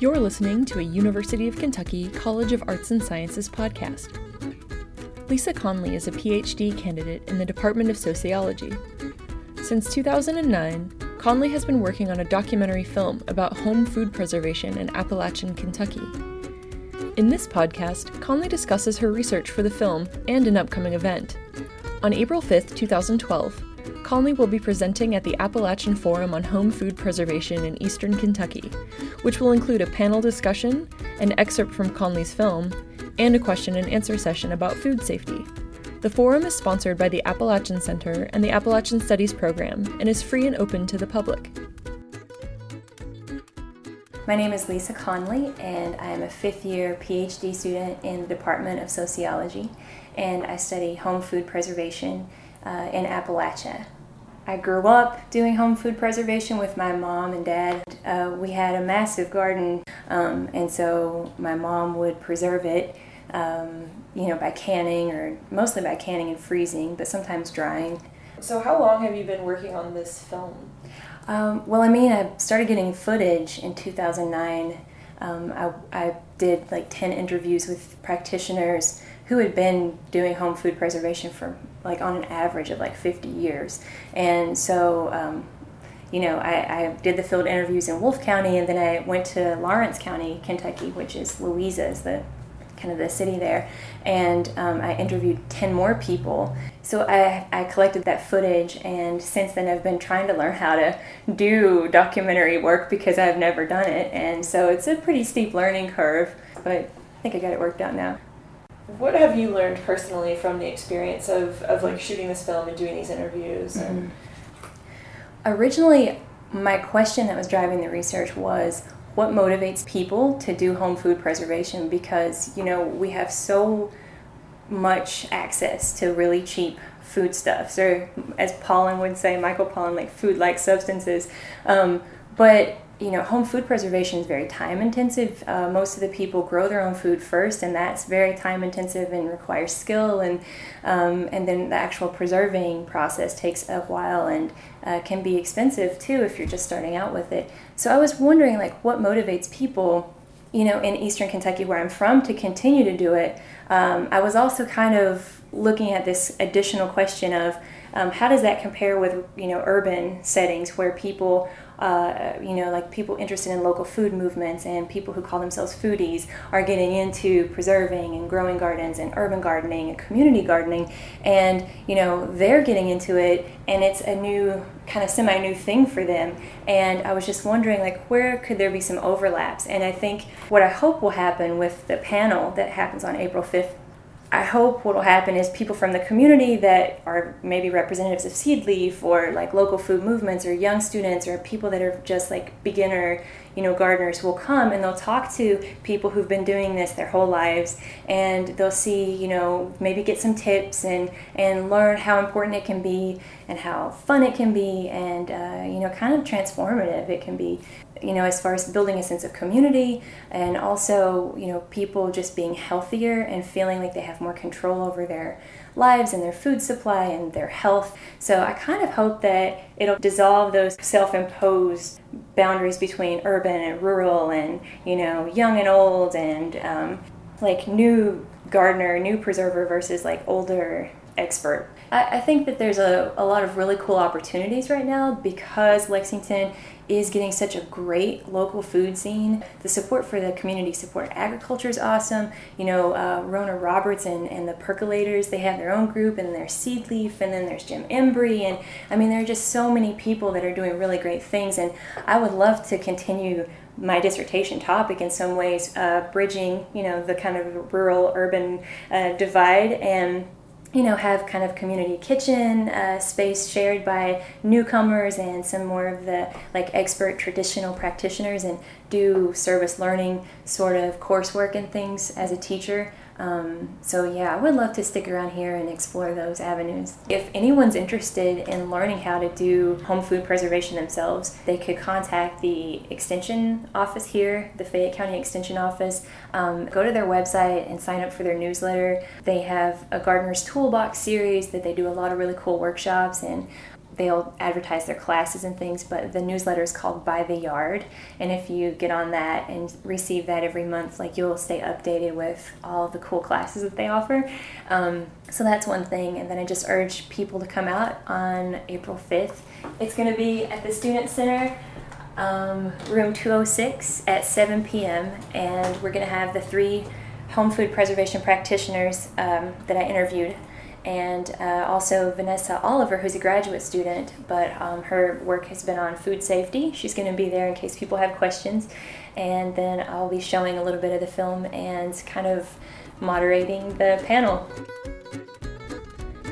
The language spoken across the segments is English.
You're listening to a University of Kentucky College of Arts and Sciences podcast. Lisa Conley is a PhD candidate in the Department of Sociology. Since 2009, Conley has been working on a documentary film about home food preservation in Appalachian, Kentucky. In this podcast, Conley discusses her research for the film and an upcoming event. On April 5th, 2012, Conley will be presenting at the Appalachian Forum on Home Food Preservation in Eastern Kentucky, which will include a panel discussion, an excerpt from Conley's film, and a question and answer session about food safety. The forum is sponsored by the Appalachian Center and the Appalachian Studies Program and is free and open to the public. My name is Lisa Conley, and I am a fifth year PhD student in the Department of Sociology, and I study home food preservation uh, in Appalachia. I grew up doing home food preservation with my mom and dad. Uh, we had a massive garden, um, and so my mom would preserve it, um, you know, by canning or mostly by canning and freezing, but sometimes drying. So, how long have you been working on this film? Um, well, I mean, I started getting footage in 2009. Um, I, I did like 10 interviews with practitioners who had been doing home food preservation for like on an average of like 50 years. And so, um, you know, I, I, did the field interviews in Wolfe County and then I went to Lawrence County, Kentucky, which is Louisa, is the kind of the city there. And um, I interviewed 10 more people. So I, I collected that footage and since then I've been trying to learn how to do documentary work because I've never done it. And so it's a pretty steep learning curve, but I think I got it worked out now. What have you learned personally from the experience of, of like shooting this film and doing these interviews? And... Mm-hmm. Originally, my question that was driving the research was what motivates people to do home food preservation because you know we have so much access to really cheap foodstuffs or as Pollan would say michael pollan like food like substances. Um, but you know, home food preservation is very time intensive. Uh, most of the people grow their own food first, and that's very time intensive and requires skill. And um, and then the actual preserving process takes a while and uh, can be expensive too if you're just starting out with it. So I was wondering, like, what motivates people, you know, in Eastern Kentucky where I'm from, to continue to do it. Um, I was also kind of looking at this additional question of um, how does that compare with you know urban settings where people uh, you know, like people interested in local food movements and people who call themselves foodies are getting into preserving and growing gardens and urban gardening and community gardening. And, you know, they're getting into it and it's a new, kind of semi new thing for them. And I was just wondering, like, where could there be some overlaps? And I think what I hope will happen with the panel that happens on April 5th I hope what will happen is people from the community that are maybe representatives of Seedleaf or like local food movements or young students or people that are just like beginner, you know, gardeners will come and they'll talk to people who've been doing this their whole lives and they'll see, you know, maybe get some tips and and learn how important it can be and how fun it can be and uh, you know, kind of transformative it can be you know, as far as building a sense of community and also, you know, people just being healthier and feeling like they have more control over their lives and their food supply and their health. So I kind of hope that it'll dissolve those self imposed boundaries between urban and rural and, you know, young and old and um, like new gardener, new preserver versus like older expert. I, I think that there's a, a lot of really cool opportunities right now because Lexington is getting such a great local food scene. The support for the community support agriculture is awesome. You know, uh, Rona Roberts and, and the Percolators, they have their own group, and there's Seedleaf, and then there's Jim Embry. And I mean, there are just so many people that are doing really great things. And I would love to continue my dissertation topic in some ways, uh, bridging, you know, the kind of rural urban uh, divide and you know, have kind of community kitchen uh, space shared by newcomers and some more of the like expert traditional practitioners and do service learning sort of coursework and things as a teacher. Um, so yeah, I would love to stick around here and explore those avenues. If anyone's interested in learning how to do home food preservation themselves, they could contact the extension office here, the Fayette County Extension Office. Um, go to their website and sign up for their newsletter. They have a gardener's toolbox series that they do a lot of really cool workshops and they'll advertise their classes and things, but the newsletter is called By the Yard. And if you get on that and receive that every month, like you'll stay updated with all the cool classes that they offer. Um, so that's one thing. And then I just urge people to come out on April 5th. It's going to be at the Student Center. Um, room 206 at 7 p.m. and we're going to have the three home food preservation practitioners um, that I interviewed and uh, also Vanessa Oliver, who's a graduate student, but um, her work has been on food safety. She's going to be there in case people have questions. And then I'll be showing a little bit of the film and kind of moderating the panel.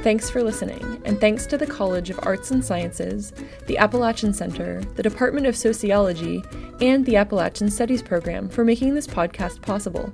Thanks for listening, and thanks to the College of Arts and Sciences, the Appalachian Center, the Department of Sociology, and the Appalachian Studies Program for making this podcast possible.